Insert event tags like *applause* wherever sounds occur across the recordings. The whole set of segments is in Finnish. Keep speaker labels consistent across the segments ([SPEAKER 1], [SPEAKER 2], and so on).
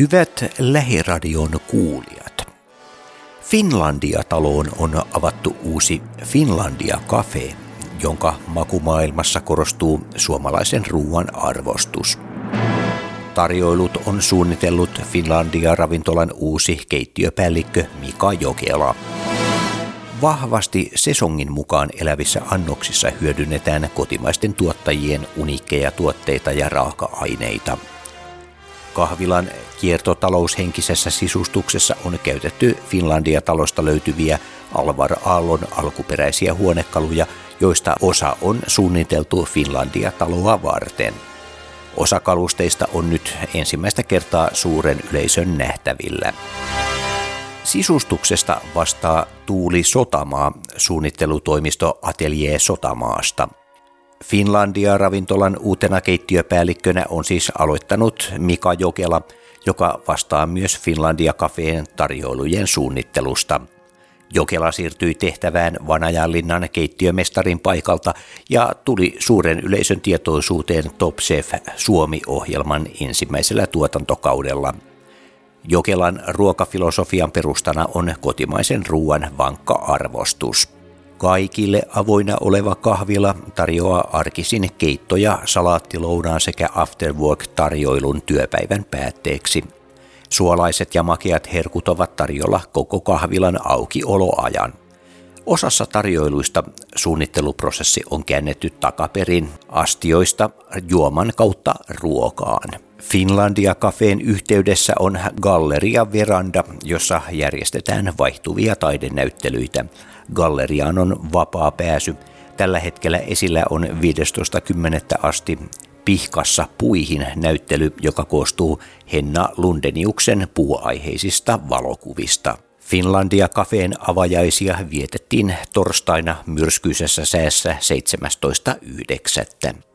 [SPEAKER 1] Hyvät lähiradion kuulijat. Finlandia-taloon on avattu uusi Finlandia Cafe, jonka makumaailmassa korostuu suomalaisen ruoan arvostus. Tarjoilut on suunnitellut Finlandia-ravintolan uusi keittiöpäällikkö Mika Jokela. Vahvasti sesongin mukaan elävissä annoksissa hyödynnetään kotimaisten tuottajien uniikkeja tuotteita ja raaka-aineita – Kahvilan kiertotaloushenkisessä sisustuksessa on käytetty Finlandia-talosta löytyviä Alvar Aallon alkuperäisiä huonekaluja, joista osa on suunniteltu Finlandia-taloa varten. Osa kalusteista on nyt ensimmäistä kertaa suuren yleisön nähtävillä. Sisustuksesta vastaa Tuuli Sotamaa, suunnittelutoimisto Atelier Sotamaasta – Finlandia-ravintolan uutena keittiöpäällikkönä on siis aloittanut Mika Jokela, joka vastaa myös Finlandia Cafeen tarjoilujen suunnittelusta. Jokela siirtyi tehtävään Vanajanlinnan keittiömestarin paikalta ja tuli suuren yleisön tietoisuuteen Top Chef Suomi-ohjelman ensimmäisellä tuotantokaudella. Jokelan ruokafilosofian perustana on kotimaisen ruoan vankka arvostus. Kaikille avoinna oleva kahvila tarjoaa arkisin keittoja, salaattilounaan sekä afterwork-tarjoilun työpäivän päätteeksi. Suolaiset ja makeat herkut ovat tarjolla koko kahvilan aukioloajan. Osassa tarjoiluista suunnitteluprosessi on käännetty takaperin astioista juoman kautta ruokaan. Finlandia Cafeen yhteydessä on Galleria Veranda, jossa järjestetään vaihtuvia taidenäyttelyitä. Galleriaan on vapaa pääsy. Tällä hetkellä esillä on 15.10. asti Pihkassa puihin näyttely, joka koostuu Henna Lundeniuksen puuaiheisista valokuvista. Finlandia Cafeen avajaisia vietettiin torstaina myrskyisessä säässä 17.9.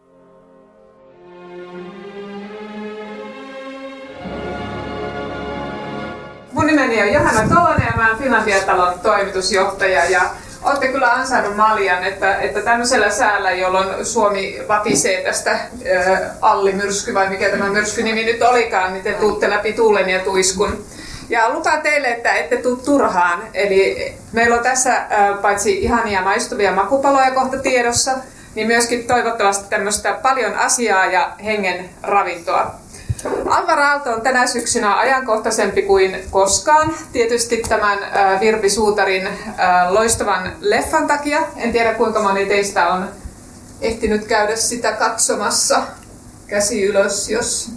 [SPEAKER 2] Mun nimeni on Johanna Tolonen ja mä olen Finlandia-talon toimitusjohtaja ja olette kyllä ansainnut maljan, että, että tämmöisellä säällä, jolloin Suomi vatisee tästä äh, Alli-myrsky vai mikä tämä myrskynimi nyt olikaan, niin te tuutte läpi tuulen ja tuiskun. Ja lupaan teille, että ette tule turhaan. Eli meillä on tässä äh, paitsi ihania maistuvia makupaloja kohta tiedossa, niin myöskin toivottavasti tämmöistä paljon asiaa ja hengen ravintoa. Alvar Aalto on tänä syksynä ajankohtaisempi kuin koskaan. Tietysti tämän Virpi Suutarin loistavan leffan takia. En tiedä kuinka moni teistä on ehtinyt käydä sitä katsomassa. Käsi ylös, jos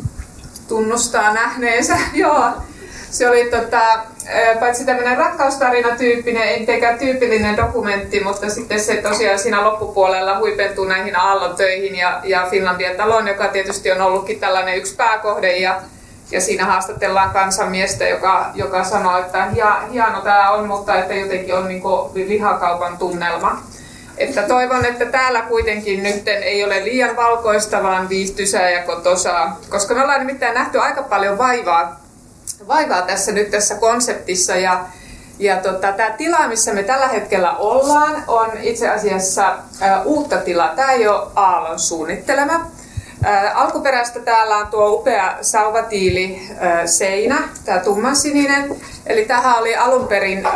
[SPEAKER 2] tunnustaa nähneensä. *laughs* Joo, se oli tota, paitsi tämmöinen rakkaustarina tyyppinen, ei mitenkään tyypillinen dokumentti, mutta sitten se tosiaan siinä loppupuolella huipentuu näihin Aallon töihin ja, ja Finlandia talon, joka tietysti on ollutkin tällainen yksi pääkohde ja, ja siinä haastatellaan kansanmiestä, joka, joka sanoo, että hieno tämä on, mutta että jotenkin on niin lihakaupan tunnelma. Että toivon, että täällä kuitenkin nyt ei ole liian valkoista, vaan viihtysää ja kotosaa, koska me ollaan nimittäin nähty aika paljon vaivaa vaivaa tässä nyt tässä konseptissa ja ja tota, tämä tila, missä me tällä hetkellä ollaan, on itse asiassa ä, uutta tilaa. Tämä ei ole Aallon suunnittelema. Ä, alkuperäistä täällä on tuo upea sauvatiili seinä, tämä tummansininen. Eli tähän oli alun perin ä,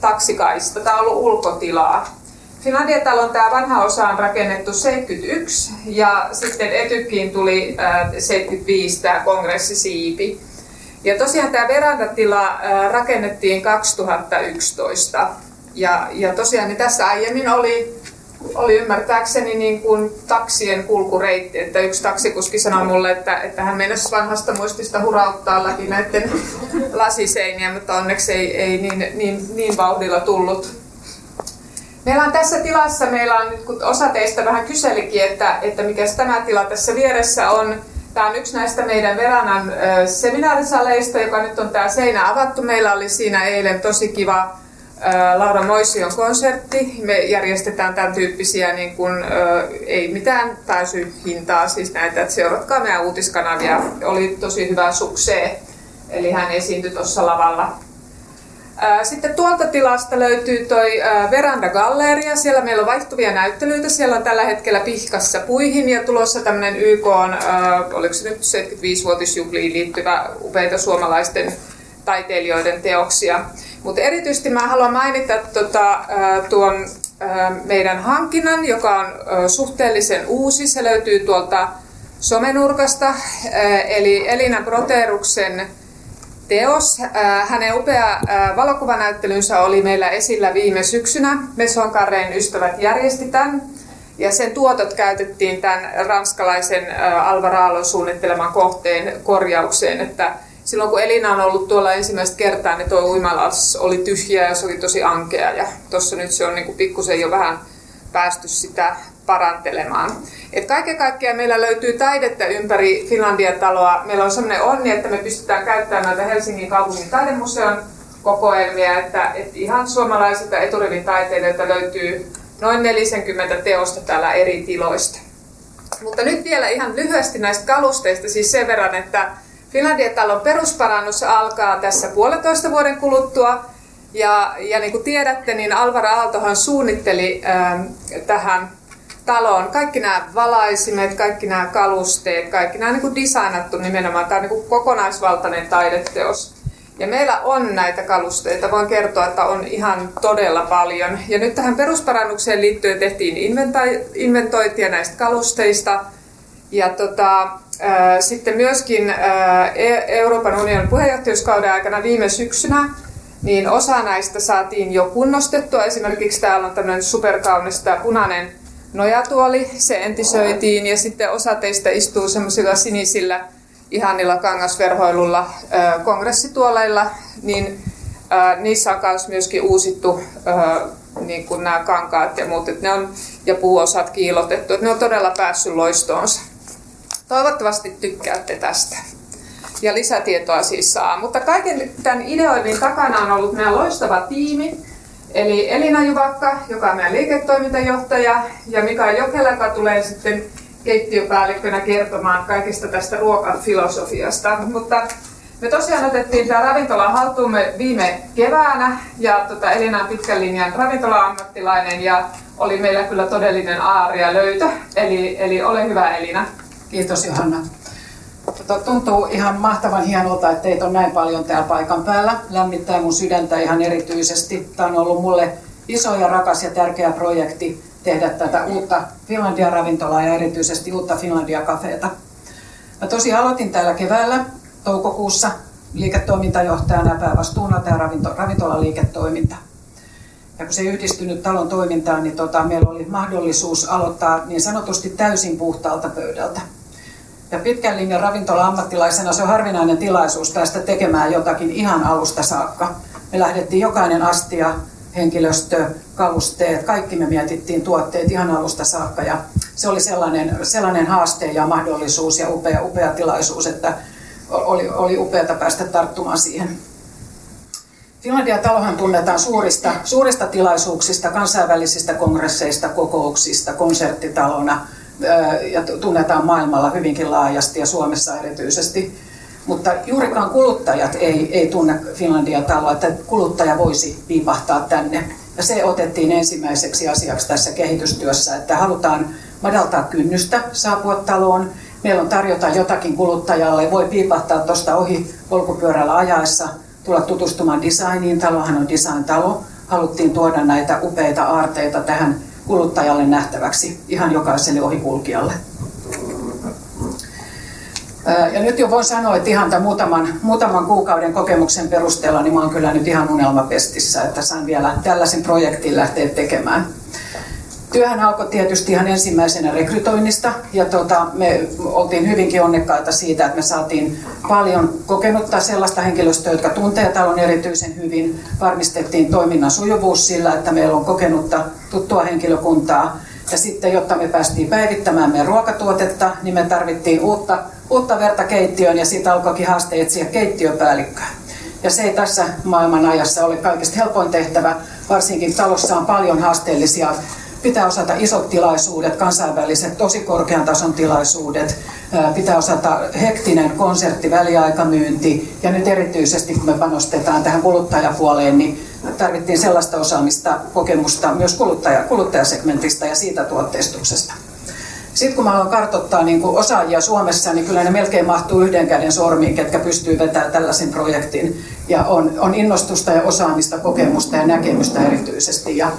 [SPEAKER 2] taksikaista, tämä on ollut ulkotilaa. Finlandia-talon tämä vanha osa on rakennettu 71 ja sitten Etykkiin tuli ä, 75 tämä kongressisiipi. Ja tosiaan tämä verandatila rakennettiin 2011. Ja, ja tosiaan niin tässä aiemmin oli, oli ymmärtääkseni niin kuin taksien kulkureitti, että yksi taksikuski sanoi mulle, että, että hän meinasi vanhasta muistista hurauttaa läpi näiden *laughs* lasiseiniä, mutta onneksi ei, ei niin, niin, niin vauhdilla tullut. Meillä on tässä tilassa, meillä on nyt kun osa teistä vähän kyselikin, että, että mikä tämä tila tässä vieressä on, Tämä on yksi näistä meidän Veranan seminaarisaleista, joka nyt on tämä seinä avattu. Meillä oli siinä eilen tosi kiva Laura Moision konsertti. Me järjestetään tämän tyyppisiä, niin kuin, ei mitään pääsyhintaa, siis näitä, että seuratkaa meidän uutiskanavia. Oli tosi hyvä suksee, eli hän esiintyi tuossa lavalla. Sitten tuolta tilasta löytyy toi Veranda Galleria. Siellä meillä on vaihtuvia näyttelyitä. Siellä on tällä hetkellä pihkassa puihin ja tulossa tämmöinen YK on, oliko se nyt 75-vuotisjuhliin liittyvä upeita suomalaisten taiteilijoiden teoksia. Mutta erityisesti mä haluan mainita tota, tuon meidän hankinnan, joka on suhteellisen uusi. Se löytyy tuolta somenurkasta, eli Elina Proteruksen teos. Hänen upea valokuvanäyttelynsä oli meillä esillä viime syksynä. Mesonkarreen ystävät järjesti tämän. Ja sen tuotot käytettiin tämän ranskalaisen Alvaraalon suunnitteleman kohteen korjaukseen, että silloin kun Elina on ollut tuolla ensimmäistä kertaa, niin tuo uimalas oli tyhjä ja se oli tosi ankea. Ja tuossa nyt se on niin pikkusen jo vähän päästy sitä parantelemaan. Et kaiken kaikkiaan meillä löytyy taidetta ympäri Finlandia-taloa. Meillä on sellainen onni, että me pystytään käyttämään näitä Helsingin kaupungin taidemuseon kokoelmia, että, että ihan suomalaisilta eturivin taiteilijoilta löytyy noin 40 teosta täällä eri tiloista. Mutta nyt vielä ihan lyhyesti näistä kalusteista, siis sen verran, että Finlandia-talon perusparannus alkaa tässä puolentoista vuoden kuluttua. Ja, ja niin kuin tiedätte, niin Alvaro Aaltohan suunnitteli äh, tähän taloon kaikki nämä valaisimet, kaikki nämä kalusteet, kaikki nämä on niin designattu nimenomaan. Tämä on niin kokonaisvaltainen taideteos. Ja meillä on näitä kalusteita. Voin kertoa, että on ihan todella paljon. Ja nyt tähän perusparannukseen liittyen tehtiin inventointia näistä kalusteista. Ja tota, sitten myöskin e- Euroopan unionin puheenjohtajuuskauden aikana viime syksynä niin osa näistä saatiin jo kunnostettua. Esimerkiksi täällä on tämmöinen superkaunis punainen nojatuoli, se entisöitiin ja sitten osa teistä istuu semmoisilla sinisillä ihanilla kangasverhoilulla kongressituoleilla, niin niissä on myös myöskin uusittu niin kuin nämä kankaat ja muut, että ne on, ja puuosat kiilotettu, että ne on todella päässyt loistoonsa. Toivottavasti tykkäätte tästä. Ja lisätietoa siis saa. Mutta kaiken tämän ideoinnin takana on ollut meidän loistava tiimi. Eli Elina Juvakka, joka on meidän liiketoimintajohtaja, ja Mika Jokela, joka tulee sitten keittiöpäällikkönä kertomaan kaikista tästä ruokafilosofiasta. Mutta me tosiaan otettiin tämä ravintola haltuumme viime keväänä, ja tota Elina on pitkän linjan ravintola-ammattilainen, ja oli meillä kyllä todellinen aaria löytö. Eli, eli ole hyvä Elina.
[SPEAKER 3] Kiitos Johanna. Tota, tuntuu ihan mahtavan hienolta, että teitä on näin paljon täällä paikan päällä. Lämmittää mun sydäntä ihan erityisesti. Tämä on ollut mulle iso ja rakas ja tärkeä projekti tehdä tätä uutta Finlandia-ravintolaa ja erityisesti uutta Finlandia-kafeeta. Mä tosiaan aloitin täällä keväällä toukokuussa liiketoimintajohtajana ja päävastuuna tämä ravinto, ravintolaliiketoiminta. Ja kun se yhdistynyt talon toimintaan, niin tota, meillä oli mahdollisuus aloittaa niin sanotusti täysin puhtaalta pöydältä. Ja pitkän linjan ravintola-ammattilaisena se on harvinainen tilaisuus päästä tekemään jotakin ihan alusta saakka. Me lähdettiin jokainen astia, henkilöstö, kalusteet, kaikki me mietittiin tuotteet ihan alusta saakka. Ja se oli sellainen, sellainen haaste ja mahdollisuus ja upea, upea tilaisuus, että oli, oli upeata päästä tarttumaan siihen. Finlandia-talohan tunnetaan suurista, suurista tilaisuuksista, kansainvälisistä kongresseista, kokouksista, konserttitalona – ja tunnetaan maailmalla hyvinkin laajasti ja Suomessa erityisesti. Mutta juurikaan kuluttajat ei, ei tunne Finlandia-taloa, että kuluttaja voisi piipahtaa tänne. Ja se otettiin ensimmäiseksi asiaksi tässä kehitystyössä, että halutaan madaltaa kynnystä saapua taloon. Meillä on tarjota jotakin kuluttajalle, voi piipahtaa tuosta ohi polkupyörällä ajaessa, tulla tutustumaan designiin. Talohan on design-talo. Haluttiin tuoda näitä upeita aarteita tähän kuluttajalle nähtäväksi, ihan jokaiselle ohikulkijalle. Ja nyt jo voin sanoa, että ihan tämän muutaman, muutaman kuukauden kokemuksen perusteella niin mä oon kyllä nyt ihan unelmapestissä, että saan vielä tällaisen projektin lähteä tekemään. Työhän alkoi tietysti ihan ensimmäisenä rekrytoinnista ja tota, me oltiin hyvinkin onnekkaita siitä, että me saatiin paljon kokenutta sellaista henkilöstöä, jotka tuntee talon erityisen hyvin. Varmistettiin toiminnan sujuvuus sillä, että meillä on kokenutta tuttua henkilökuntaa. Ja sitten, jotta me päästiin päivittämään meidän ruokatuotetta, niin me tarvittiin uutta, uutta verta keittiöön ja siitä alkoikin haaste etsiä keittiöpäällikköä. Ja se ei tässä maailman ajassa ole kaikista helpoin tehtävä, varsinkin talossa on paljon haasteellisia pitää osata isot tilaisuudet, kansainväliset, tosi korkean tason tilaisuudet, pitää osata hektinen konsertti, väliaikamyynti ja nyt erityisesti kun me panostetaan tähän kuluttajapuoleen, niin tarvittiin sellaista osaamista, kokemusta myös kuluttaja, kuluttajasegmentistä ja siitä tuotteistuksesta. Sitten kun mä aloin kartoittaa niin kuin osaajia Suomessa, niin kyllä ne melkein mahtuu yhden käden sormiin, ketkä pystyy vetämään tällaisen projektin. Ja on, on innostusta ja osaamista, kokemusta ja näkemystä erityisesti. Ja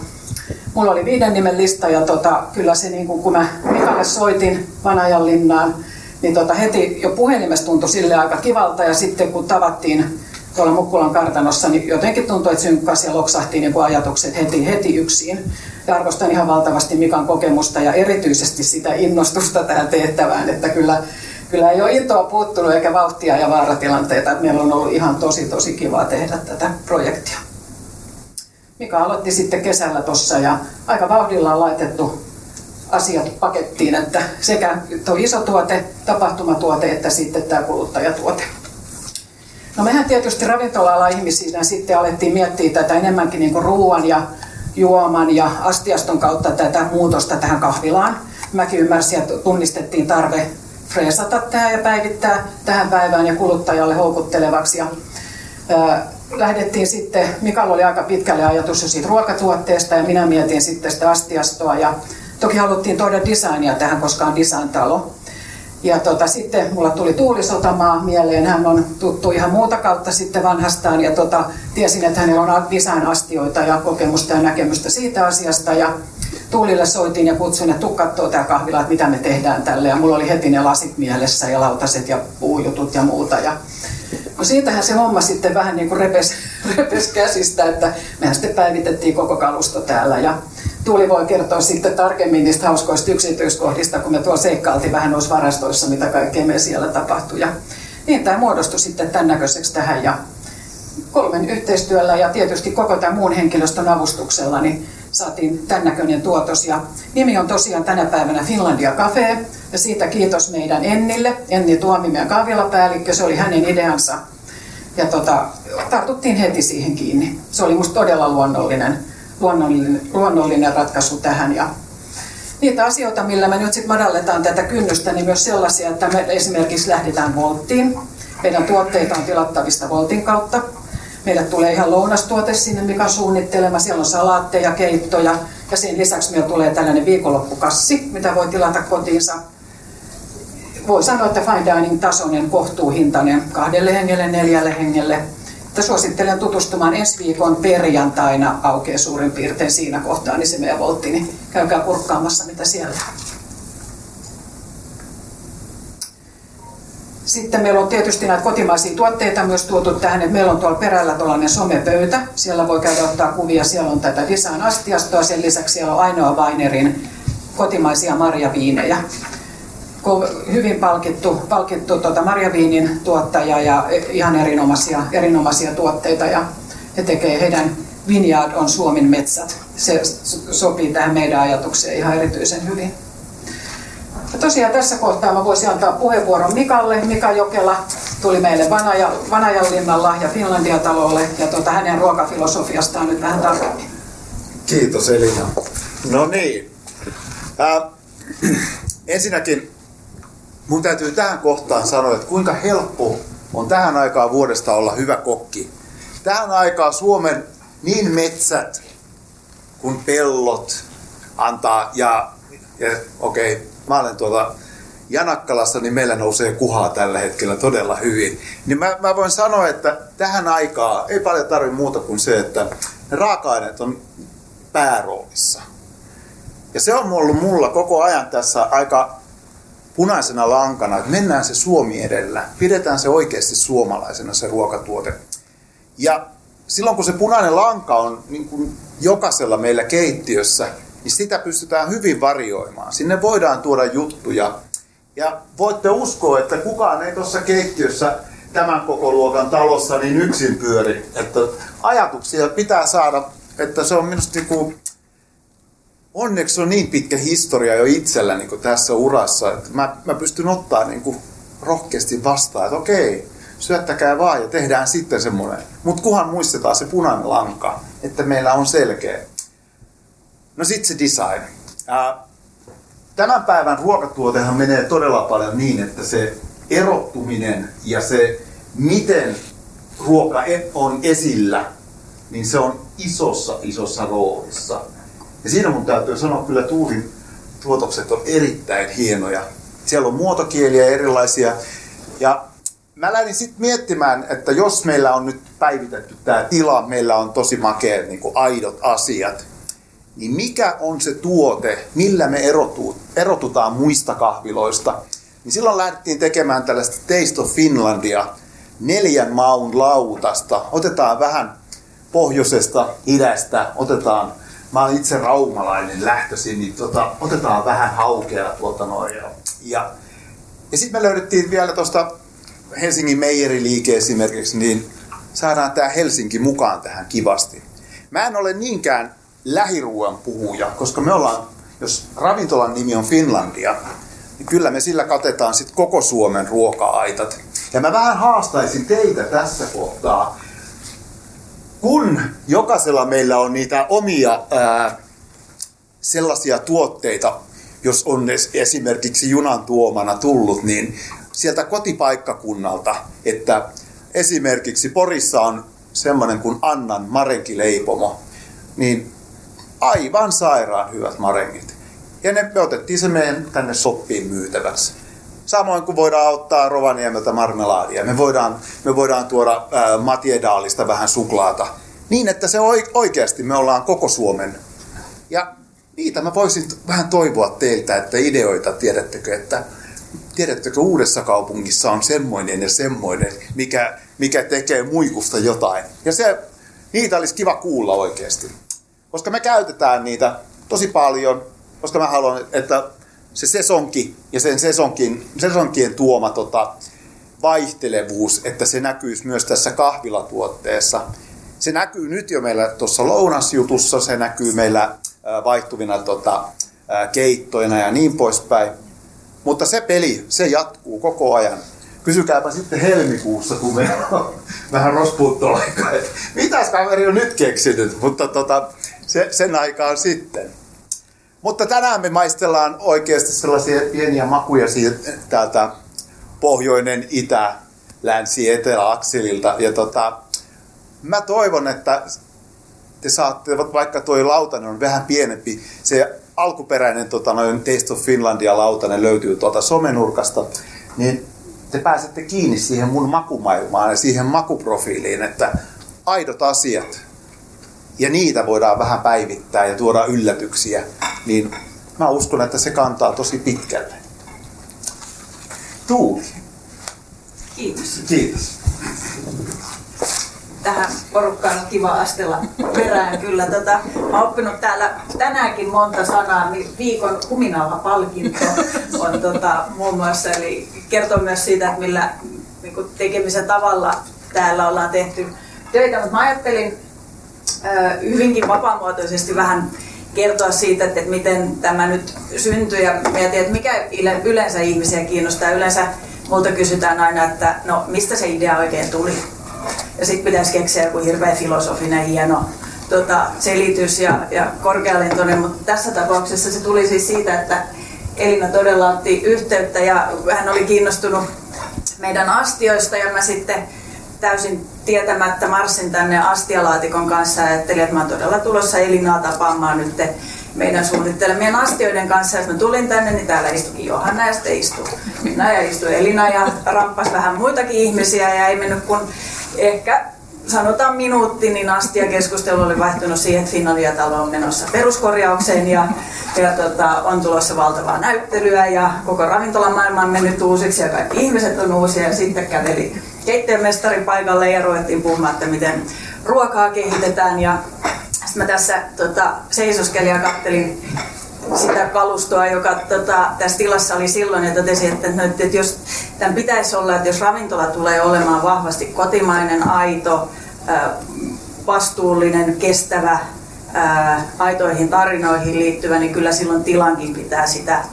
[SPEAKER 3] mulla oli viiden nimen lista ja tota, kyllä se niin kuin, kun mä Mikalle soitin Vanajanlinnaan, niin tota, heti jo puhelimessa tuntui sille aika kivalta ja sitten kun tavattiin tuolla Mukkulan kartanossa, niin jotenkin tuntui, että synkkasi ja loksahti niin ajatukset heti, heti yksin. Ja arvostan ihan valtavasti Mikan kokemusta ja erityisesti sitä innostusta tähän tehtävään, että kyllä, kyllä ei ole intoa puuttunut eikä vauhtia ja vaaratilanteita, meillä on ollut ihan tosi tosi kiva tehdä tätä projektia. Mika aloitti sitten kesällä tuossa ja aika vauhdilla on laitettu asiat pakettiin, että sekä tuo iso tuote, tapahtumatuote että sitten tämä kuluttajatuote. No mehän tietysti ravintola ihmisinä sitten alettiin miettiä tätä enemmänkin niin kuin ruoan ja juoman ja astiaston kautta tätä muutosta tähän kahvilaan. Mäkin ymmärsin, että tunnistettiin tarve freesata tämä ja päivittää tähän päivään ja kuluttajalle houkuttelevaksi. Ja, ää, lähdettiin sitten, Mikael oli aika pitkälle ajatus jo siitä ruokatuotteesta ja minä mietin sitten sitä astiastoa. Ja toki haluttiin tuoda designia tähän, koska on design-talo. Ja tota, sitten mulla tuli Tuuli Sotamaa mieleen, hän on tuttu ihan muuta kautta sitten vanhastaan ja tota, tiesin, että hänellä on design-astioita ja kokemusta ja näkemystä siitä asiasta. Ja Tuulille soitin ja kutsuin, että tuu kattoo tämä kahvila, että mitä me tehdään tälle. Ja mulla oli heti ne lasit mielessä ja lautaset ja puujutut ja muuta. Ja No siitähän se homma sitten vähän niin kuin repes, *laughs* repes käsistä, että mehän sitten päivitettiin koko kalusto täällä ja Tuuli voi kertoa sitten tarkemmin niistä hauskoista yksityiskohdista, kun me tuo seikkailtiin vähän noissa varastoissa, mitä kaikkea me siellä tapahtui. Ja niin tämä muodostui sitten tämän näköiseksi tähän ja kolmen yhteistyöllä ja tietysti koko tämän muun henkilöstön avustuksella niin saatiin tämän näköinen tuotos. Ja nimi on tosiaan tänä päivänä Finlandia Cafe ja siitä kiitos meidän Ennille, Enni Tuomi, meidän kahvilapäällikkö, se oli hänen ideansa. Ja tota, tartuttiin heti siihen kiinni. Se oli musta todella luonnollinen luonnollinen, luonnollinen ratkaisu tähän. Ja niitä asioita, millä me nyt sitten madalletaan tätä kynnystä, niin myös sellaisia, että me esimerkiksi lähdetään Volttiin. Meidän tuotteita on tilattavista Voltin kautta. Meille tulee ihan lounastuote sinne, mikä on suunnittelema. Siellä on salaatteja, keittoja ja sen lisäksi meillä tulee tällainen viikonloppukassi, mitä voi tilata kotiinsa. Voi sanoa, että fine dining tasoinen, kohtuuhintainen kahdelle hengelle, neljälle hengelle että suosittelen tutustumaan ensi viikon perjantaina aukeaa suurin piirtein siinä kohtaa, niin se meidän voltti, niin käykää kurkkaamassa mitä siellä Sitten meillä on tietysti näitä kotimaisia tuotteita myös tuotu tähän, että meillä on tuolla perällä tuollainen somepöytä. Siellä voi käydä ottaa kuvia, siellä on tätä design-astiastoa, sen lisäksi siellä on ainoa Weinerin kotimaisia marjaviinejä hyvin palkittu, palkittu tuota marjaviinin tuottaja ja ihan erinomaisia, erinomaisia tuotteita ja he tekee heidän Vineyard on Suomen metsät. Se sopii tähän meidän ajatukseen ihan erityisen hyvin. Ja tosiaan tässä kohtaa mä voisin antaa puheenvuoron Mikalle. Mika Jokela tuli meille Vanaja, Vanajanlinnan lahja Finlandia-talolle ja tuota, hänen ruokafilosofiastaan nyt vähän tarkemmin.
[SPEAKER 4] Kiitos Elina. No niin. Äh, ensinnäkin mun täytyy tähän kohtaan sanoa, että kuinka helppo on tähän aikaan vuodesta olla hyvä kokki. Tähän aikaan Suomen niin metsät kuin pellot antaa, ja, ja okei, okay, mä olen tuolla Janakkalassa, niin meillä nousee kuhaa tällä hetkellä todella hyvin. Niin mä, mä voin sanoa, että tähän aikaan ei paljon tarvi muuta kuin se, että ne raaka-aineet on pääroolissa. Ja se on ollut mulla koko ajan tässä aika punaisena lankana, että mennään se Suomi edellä, pidetään se oikeasti suomalaisena se ruokatuote. Ja silloin kun se punainen lanka on niin kuin jokaisella meillä keittiössä, niin sitä pystytään hyvin varioimaan. Sinne voidaan tuoda juttuja. Ja voitte uskoa, että kukaan ei tuossa keittiössä tämän koko luokan talossa niin yksin pyöri. Että ajatuksia pitää saada, että se on minusta niin onneksi on niin pitkä historia jo itsellä niin tässä urassa, että mä, mä pystyn ottaa niin kuin rohkeasti vastaan, että okei, syöttäkää vaan ja tehdään sitten semmoinen. Mutta kuhan muistetaan se punainen lanka, että meillä on selkeä. No sitten se design. Tämän päivän ruokatuotehan menee todella paljon niin, että se erottuminen ja se, miten ruoka e- on esillä, niin se on isossa, isossa roolissa. Ja siinä mun täytyy sanoa, kyllä Tuurin tuotokset on erittäin hienoja. Siellä on muotokieliä erilaisia. Ja mä lähdin sitten miettimään, että jos meillä on nyt päivitetty tämä tila, meillä on tosi makea niin aidot asiat, niin mikä on se tuote, millä me erotu, erotutaan muista kahviloista? Niin silloin lähdettiin tekemään tällaista Taste of Finlandia neljän maun lautasta. Otetaan vähän pohjoisesta, idästä, otetaan, mä olen itse raumalainen lähtöisin, niin tota, otetaan vähän haukea tuolta noin. Ja, ja, sitten me löydettiin vielä tuosta Helsingin meijeriliike esimerkiksi, niin saadaan tämä Helsinki mukaan tähän kivasti. Mä en ole niinkään lähiruuan puhuja, koska me ollaan, jos ravintolan nimi on Finlandia, niin kyllä me sillä katetaan sitten koko Suomen ruoka-aitat. Ja mä vähän haastaisin teitä tässä kohtaa, kun jokaisella meillä on niitä omia ää, sellaisia tuotteita, jos on esimerkiksi junan tuomana tullut, niin sieltä kotipaikkakunnalta, että esimerkiksi Porissa on semmoinen kuin Annan marenkileipomo, niin aivan sairaan hyvät marengit. Ja ne, me otettiin se meidän tänne soppiin myytäväksi. Samoin kuin voidaan ottaa Rovaniemeltä marmelaadia. Me voidaan, me voidaan tuoda ää, Matiedaalista vähän suklaata. Niin, että se oikeasti me ollaan koko Suomen. Ja niitä mä voisin vähän toivoa teiltä, että ideoita, tiedättekö, että tiedättekö, uudessa kaupungissa on semmoinen ja semmoinen, mikä, mikä tekee muikusta jotain. Ja se, niitä olisi kiva kuulla oikeasti. Koska me käytetään niitä tosi paljon, koska mä haluan, että se sesonki ja sen sesonkin, sesonkien tuoma tota, vaihtelevuus, että se näkyisi myös tässä kahvilatuotteessa. Se näkyy nyt jo meillä tuossa lounasjutussa, se näkyy meillä vaihtuvina tota, keittoina ja niin poispäin. Mutta se peli, se jatkuu koko ajan. Kysykääpä sitten helmikuussa, kun me on *laughs* vähän rospuuttoaikaa, että mitäs kaveri on nyt keksinyt, mutta tota, se, sen aikaan sitten. Mutta tänään me maistellaan oikeasti sellaisia pieniä makuja siitä, täältä pohjoinen, itä, länsi, etelä akselilta. Ja tota, mä toivon, että te saatte, vaikka tuo lautanen on vähän pienempi, se alkuperäinen tota, noin Taste of Finlandia lautanen löytyy tuolta somenurkasta, niin te pääsette kiinni siihen mun makumaailmaan ja siihen makuprofiiliin, että aidot asiat, ja niitä voidaan vähän päivittää ja tuoda yllätyksiä, niin mä uskon, että se kantaa tosi pitkälle. Tuuli.
[SPEAKER 5] Kiitos.
[SPEAKER 4] Kiitos.
[SPEAKER 5] Tähän porukkaan on kiva astella perään kyllä. Tota, mä oon oppinut täällä tänäänkin monta sanaa. Niin viikon kuminalla palkinto on tota, muun muassa. Eli kertoo myös siitä, että millä niin tekemisen tavalla täällä ollaan tehty töitä. Mutta mä ajattelin hyvinkin vapaamuotoisesti vähän kertoa siitä, että miten tämä nyt syntyi ja mietin, että mikä yleensä ihmisiä kiinnostaa. Yleensä multa kysytään aina, että no mistä se idea oikein tuli. Ja sitten pitäisi keksiä joku hirveä filosofinen hieno tota, selitys ja, ja korkealentoinen, mutta tässä tapauksessa se tuli siis siitä, että Elina todella otti yhteyttä ja hän oli kiinnostunut meidän astioista ja mä sitten täysin tietämättä marssin tänne astialaatikon kanssa ja ajattelin, että mä oon todella tulossa Elinaa tapaamaan nyt meidän suunnittelemien astioiden kanssa. Ja mä tulin tänne, niin täällä istukin Johanna ja sitten istui minä ja istui Elina ja rappas vähän muitakin ihmisiä ja ei mennyt kun ehkä sanotaan minuutti, niin asti ja keskustelu oli vaihtunut siihen, että Finlandia-talo on menossa peruskorjaukseen ja, ja tota, on tulossa valtavaa näyttelyä ja koko ravintolamaailma on mennyt uusiksi ja kaikki ihmiset on uusia ja sitten käveli keittiömestari paikalle ja ruvettiin puhumaan, että miten ruokaa kehitetään. Ja sitten mä tässä tota, seisoskelin ja kattelin sitä kalustoa, joka tota, tässä tilassa oli silloin ja totesin, että, no, että jos tämän pitäisi olla, että jos ravintola tulee olemaan vahvasti kotimainen, aito, vastuullinen, kestävä, aitoihin tarinoihin liittyvä, niin kyllä silloin tilankin pitää sitä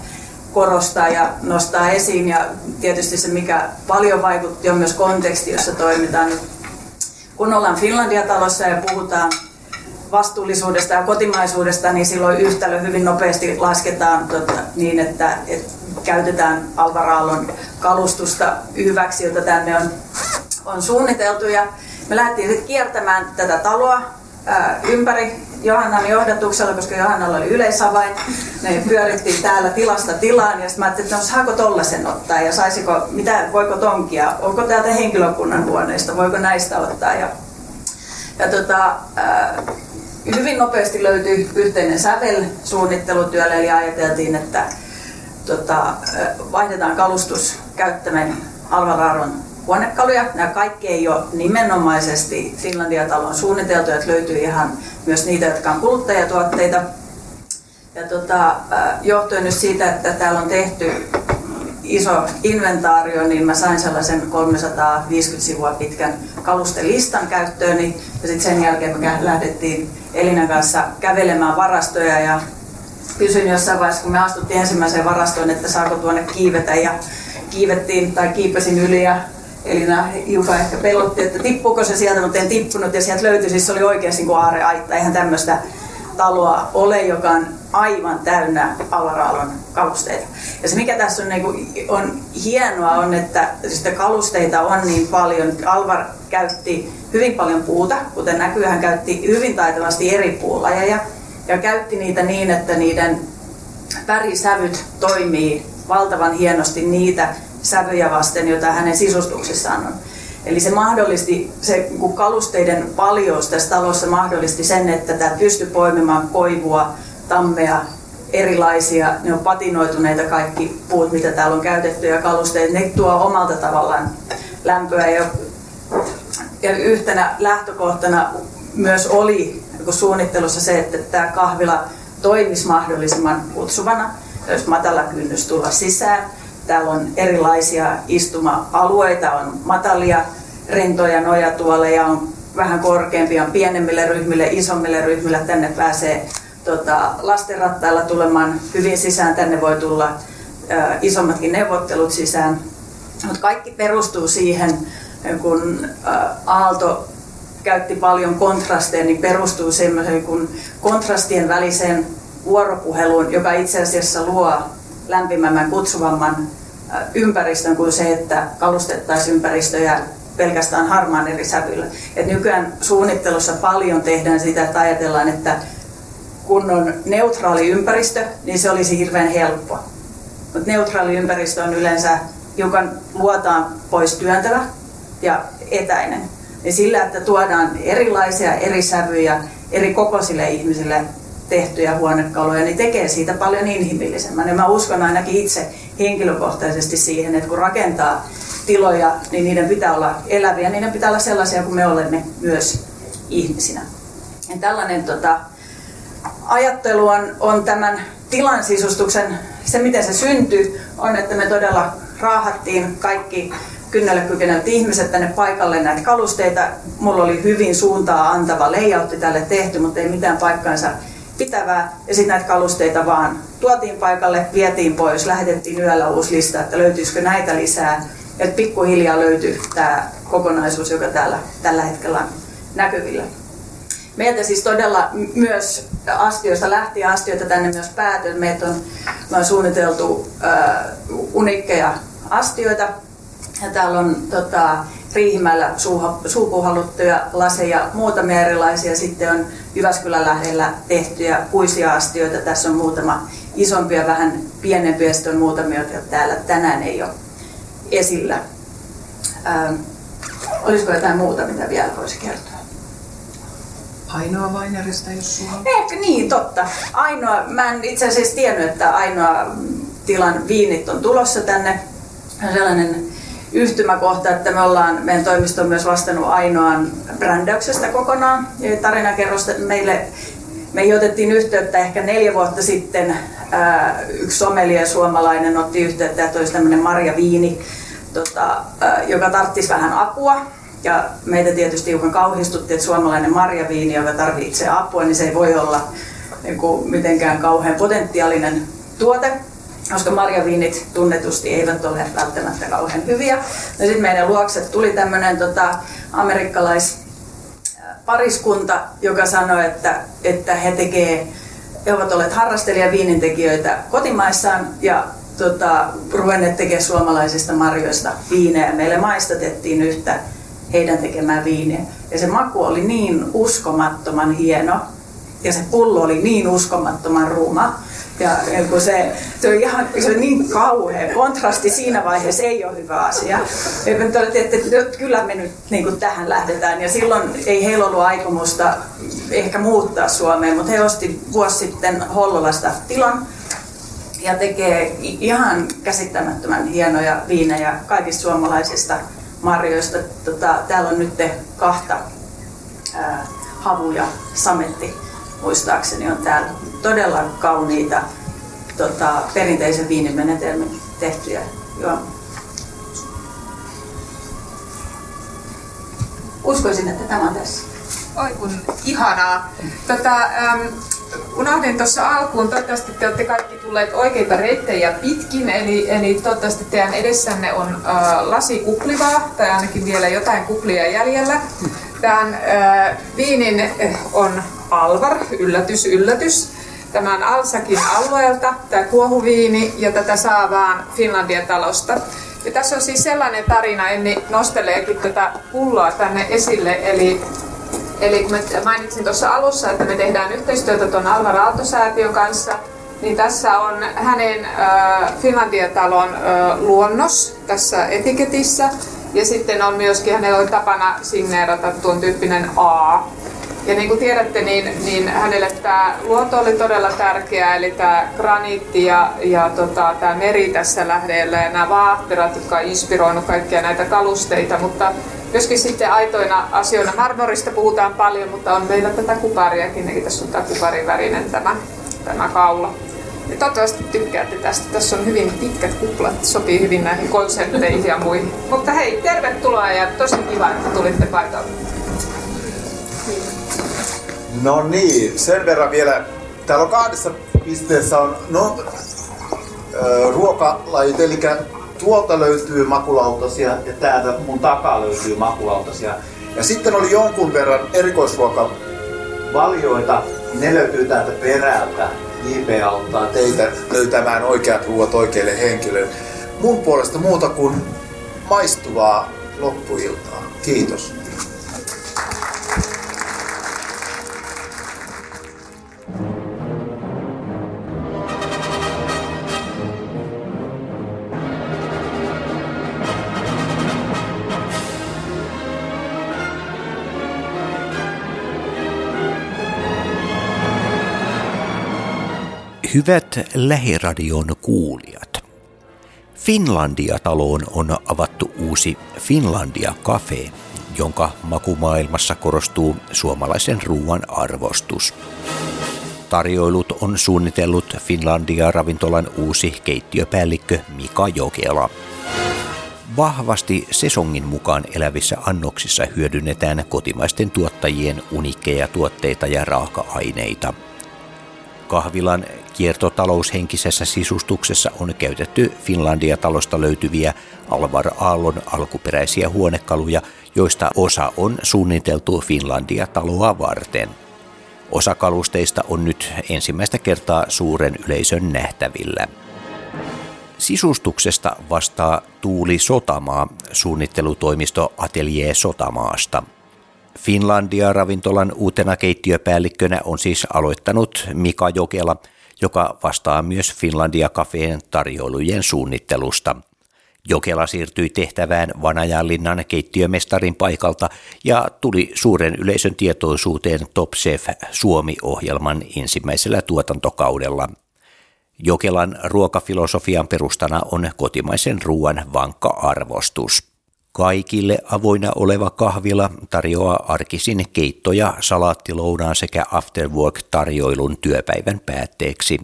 [SPEAKER 5] korostaa ja nostaa esiin. Ja tietysti se, mikä paljon vaikutti, on myös konteksti, jossa toimitaan. Kun ollaan Finlandia-talossa ja puhutaan vastuullisuudesta ja kotimaisuudesta, niin silloin yhtälö hyvin nopeasti lasketaan tota, niin, että, että käytetään Alvaraallon kalustusta hyväksi, jota tänne on, on suunniteltu. Ja me lähdettiin kiertämään tätä taloa ää, ympäri Johannan johdatuksella, koska Johannalla oli yleisavain. Me pyörittiin täällä tilasta tilaan. Ja sitten mä ajattelin, että no, saako tollasen ottaa? Ja saisiko, mitä, voiko tonkia, onko täältä henkilökunnan huoneista, voiko näistä ottaa. Ja, ja tota, ää, hyvin nopeasti löytyi yhteinen sävel suunnittelutyölle, eli ajateltiin, että tota, vaihdetaan kalustus käyttämään Alvararon huonekaluja. Nämä kaikki ei ole nimenomaisesti Finlandia-talon suunniteltu, että löytyy ihan myös niitä, jotka on kuluttajatuotteita. Ja tota, johtuen nyt siitä, että täällä on tehty iso inventaario, niin mä sain sellaisen 350 sivua pitkän kalustelistan käyttööni. Ja sitten sen jälkeen me lähdettiin Elinan kanssa kävelemään varastoja ja kysyin jossain vaiheessa, kun me astuttiin ensimmäiseen varastoon, että saako tuonne kiivetä ja kiivettiin tai kiipesin yli ja Elina hiukan ehkä pelotti, että tippuuko se sieltä, mutta en tippunut ja sieltä löytyi, siis se oli oikeasti niin aareaitta, eihän tämmöistä taloa ole, joka on aivan täynnä alaraalon kalusteita. Ja se mikä tässä on, niin kuin, on hienoa on, että sitä kalusteita on niin paljon. Alvar käytti hyvin paljon puuta, kuten näkyy, hän käytti hyvin taitavasti eri puulajeja ja käytti niitä niin, että niiden värisävyt toimii valtavan hienosti niitä sävyjä vasten, joita hänen sisustuksissaan on. Eli se mahdollisti, se kalusteiden paljous tässä talossa mahdollisti sen, että tämä pystyi poimimaan koivua, tammea, erilaisia, ne on patinoituneita kaikki puut, mitä täällä on käytetty ja kalusteet, ne tuo omalta tavallaan lämpöä ja, ja yhtenä lähtökohtana myös oli suunnittelussa se, että tämä kahvila toimisi mahdollisimman kutsuvana, jos matala kynnys tulla sisään. Täällä on erilaisia istuma-alueita, on matalia, rentoja nojatuoleja, on vähän korkeampia, on pienemmille ryhmille, isommille ryhmille. Tänne pääsee tota, lastenrattailla tulemaan hyvin sisään, tänne voi tulla ä, isommatkin neuvottelut sisään. Mutta kaikki perustuu siihen, kun ä, Aalto käytti paljon kontrasteja, niin perustuu semmoiseen kuin kontrastien väliseen vuoropuheluun, joka itse asiassa luo lämpimämmän, kutsuvamman ympäristön kuin se, että kalustettaisiin ympäristöjä pelkästään harmaan eri sävyllä. Et nykyään suunnittelussa paljon tehdään sitä, että ajatellaan, että kun on neutraali ympäristö, niin se olisi hirveän helppo. Mutta neutraali ympäristö on yleensä hiukan luotaan pois työntävä ja etäinen niin sillä, että tuodaan erilaisia eri sävyjä eri kokoisille ihmisille tehtyjä huonekaluja, niin tekee siitä paljon inhimillisemmän. Ja mä uskon ainakin itse henkilökohtaisesti siihen, että kun rakentaa tiloja, niin niiden pitää olla eläviä, niiden pitää olla sellaisia kuin me olemme myös ihmisinä. Ja tällainen tota, ajattelu on, on tämän tilan sisustuksen, se miten se syntyi, on, että me todella raahattiin kaikki kynnelle kykenevät ihmiset tänne paikalle näitä kalusteita. Mulla oli hyvin suuntaa antava layoutti tälle tehty, mutta ei mitään paikkaansa pitävää. Ja sitten näitä kalusteita vaan tuotiin paikalle, vietiin pois, lähetettiin yöllä uusi lista, että löytyisikö näitä lisää. Ja pikkuhiljaa löytyi tämä kokonaisuus, joka täällä tällä hetkellä on näkyvillä. Meiltä siis todella myös astioista lähti astioita tänne myös päätön. Meitä on, me on suunniteltu äh, unikkeja astioita, ja täällä on tota, Riihimäellä suupuhalluttuja laseja, muutamia erilaisia. Sitten on Jyväskylän lähellä tehtyjä puisia astioita. Tässä on muutama isompia, vähän pienempiä. Sitten on muutamia, jotka täällä tänään ei ole esillä. Ähm, olisiko jotain muuta, mitä vielä voisi kertoa?
[SPEAKER 3] Ainoa Vainerista, jos sulla on.
[SPEAKER 5] Ehkä niin, totta. Ainoa, mä en itse asiassa tiennyt, että ainoa tilan viinit on tulossa tänne. Sellainen yhtymäkohta, että me ollaan, meidän toimisto on myös vastannut ainoan brändäyksestä kokonaan. Ja tarinakerrosta meille, meihin otettiin yhteyttä ehkä neljä vuotta sitten. Ää, yksi somelia suomalainen otti yhteyttä, että olisi tämmöinen Marja Viini, tota, ää, joka tarvitsisi vähän apua. Ja meitä tietysti hiukan kauhistutti, että suomalainen marjaviini, joka tarvitsee apua, niin se ei voi olla niin kuin, mitenkään kauhean potentiaalinen tuote koska marjaviinit tunnetusti eivät ole välttämättä kauhean hyviä. No sitten meidän luokse tuli tämmöinen tota, amerikkalais pariskunta, joka sanoi, että, että he tekee, he ovat olleet harrastelija viinintekijöitä kotimaissaan ja tota, ruvenneet tekemään suomalaisista marjoista viineä. Meille maistatettiin yhtä heidän tekemää viiniä. Ja se maku oli niin uskomattoman hieno ja se pullo oli niin uskomattoman ruma. Ja kun se, se, on ihan, se on niin kauhea. Kontrasti siinä vaiheessa ei ole hyvä asia. Ja me todettiin, että, että kyllä me nyt niin kuin tähän lähdetään. Ja silloin ei heillä ollut aikomusta ehkä muuttaa Suomeen, mutta he osti vuosi sitten Hollolasta tilan ja tekee ihan käsittämättömän hienoja viinejä kaikista suomalaisista marjoista. Tota, täällä on nyt kahta ää, havu ja sametti muistaakseni on täällä todella kauniita tota, perinteisen viinimenetelmin tehtyjä juomia. Uskoisin, että tämä on tässä.
[SPEAKER 2] Oi kun ihanaa. Tota, ähm, unohdin tuossa alkuun, toivottavasti te olette kaikki tulleet oikeita reittejä pitkin, eli, eli toivottavasti teidän edessänne on äh, lasi kuplivaa, tai ainakin vielä jotain kuplia jäljellä. Tämän äh, viinin on Alvar, yllätys, yllätys. Tämä on Alsakin alueelta, tämä kuohuviini, ja tätä saa vaan Finlandia talosta. Ja tässä on siis sellainen tarina, Enni nosteleekin tätä pulloa tänne esille, eli Eli kun mainitsin tuossa alussa, että me tehdään yhteistyötä tuon Alvar Aalto-säätiön kanssa, niin tässä on hänen äh, Finlandia-talon äh, luonnos tässä etiketissä. Ja sitten on myöskin, hänellä tapana signeerata tuon tyyppinen A. Ja niin kuin tiedätte, niin, niin hänelle tämä luonto oli todella tärkeä, eli tämä graniitti ja, ja tota, tämä meri tässä lähdellä ja nämä vaatterat, jotka on inspiroinut kaikkia näitä kalusteita, mutta myöskin sitten aitoina asioina. Marmorista puhutaan paljon, mutta on meillä tätä kupariakin, eli tässä on tämä kuparivärinen tämä, tämä kaula. Ja toivottavasti tykkäätte tästä. Tässä on hyvin pitkät kuplat, sopii hyvin näihin konsepteihin ja muihin. Mutta hei, tervetuloa ja tosi kiva, että tulitte paikalle.
[SPEAKER 4] No niin, sen verran vielä. Täällä on kahdessa pisteessä on no, ruokalajit, eli tuolta löytyy makulautasia ja täältä mun takaa löytyy makulautasia. Ja sitten oli jonkun verran erikoisruokavalioita, ne löytyy täältä perältä. JP auttaa teitä löytämään oikeat ruoat oikeille henkilöille. Mun puolesta muuta kuin maistuvaa loppuiltaa. Kiitos.
[SPEAKER 1] Hyvät lähiradion kuulijat. Finlandia-taloon on avattu uusi Finlandia Cafe, jonka makumaailmassa korostuu suomalaisen ruoan arvostus. Tarjoilut on suunnitellut Finlandia-ravintolan uusi keittiöpäällikkö Mika Jokela. Vahvasti sesongin mukaan elävissä annoksissa hyödynnetään kotimaisten tuottajien unikkeja tuotteita ja raaka-aineita. Kahvilan Kiertotaloushenkisessä sisustuksessa on käytetty Finlandia-talosta löytyviä Alvar Aallon alkuperäisiä huonekaluja, joista osa on suunniteltu Finlandia-taloa varten. Osa kalusteista on nyt ensimmäistä kertaa suuren yleisön nähtävillä. Sisustuksesta vastaa Tuuli Sotamaa, suunnittelutoimisto Atelier Sotamaasta. Finlandia-ravintolan uutena keittiöpäällikkönä on siis aloittanut Mika Jokela – joka vastaa myös Finlandia Cafeen tarjoilujen suunnittelusta. Jokela siirtyi tehtävään Vanajanlinnan keittiömestarin paikalta ja tuli suuren yleisön tietoisuuteen Top Chef Suomi-ohjelman ensimmäisellä tuotantokaudella. Jokelan ruokafilosofian perustana on kotimaisen ruoan vankka arvostus. Kaikille avoinna oleva kahvila tarjoaa arkisin keittoja, salaattilounaan sekä afterwork-tarjoilun työpäivän päätteeksi.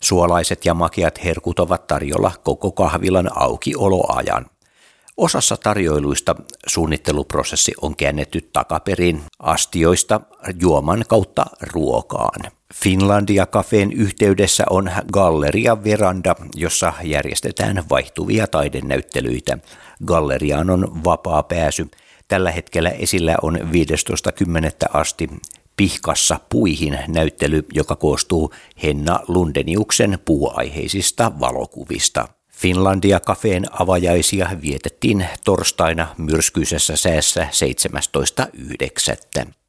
[SPEAKER 1] Suolaiset ja makeat herkut ovat tarjolla koko kahvilan aukioloajan. Osassa tarjoiluista suunnitteluprosessi on käännetty takaperin astioista juoman kautta ruokaan. Finlandia Cafeen yhteydessä on Galleria Veranda, jossa järjestetään vaihtuvia taidenäyttelyitä. Galleriaan on vapaa pääsy. Tällä hetkellä esillä on 15.10. asti Pihkassa puihin näyttely, joka koostuu Henna Lundeniuksen puuaiheisista valokuvista. Finlandia kafeen avajaisia vietettiin torstaina myrskyisessä säässä 17.9.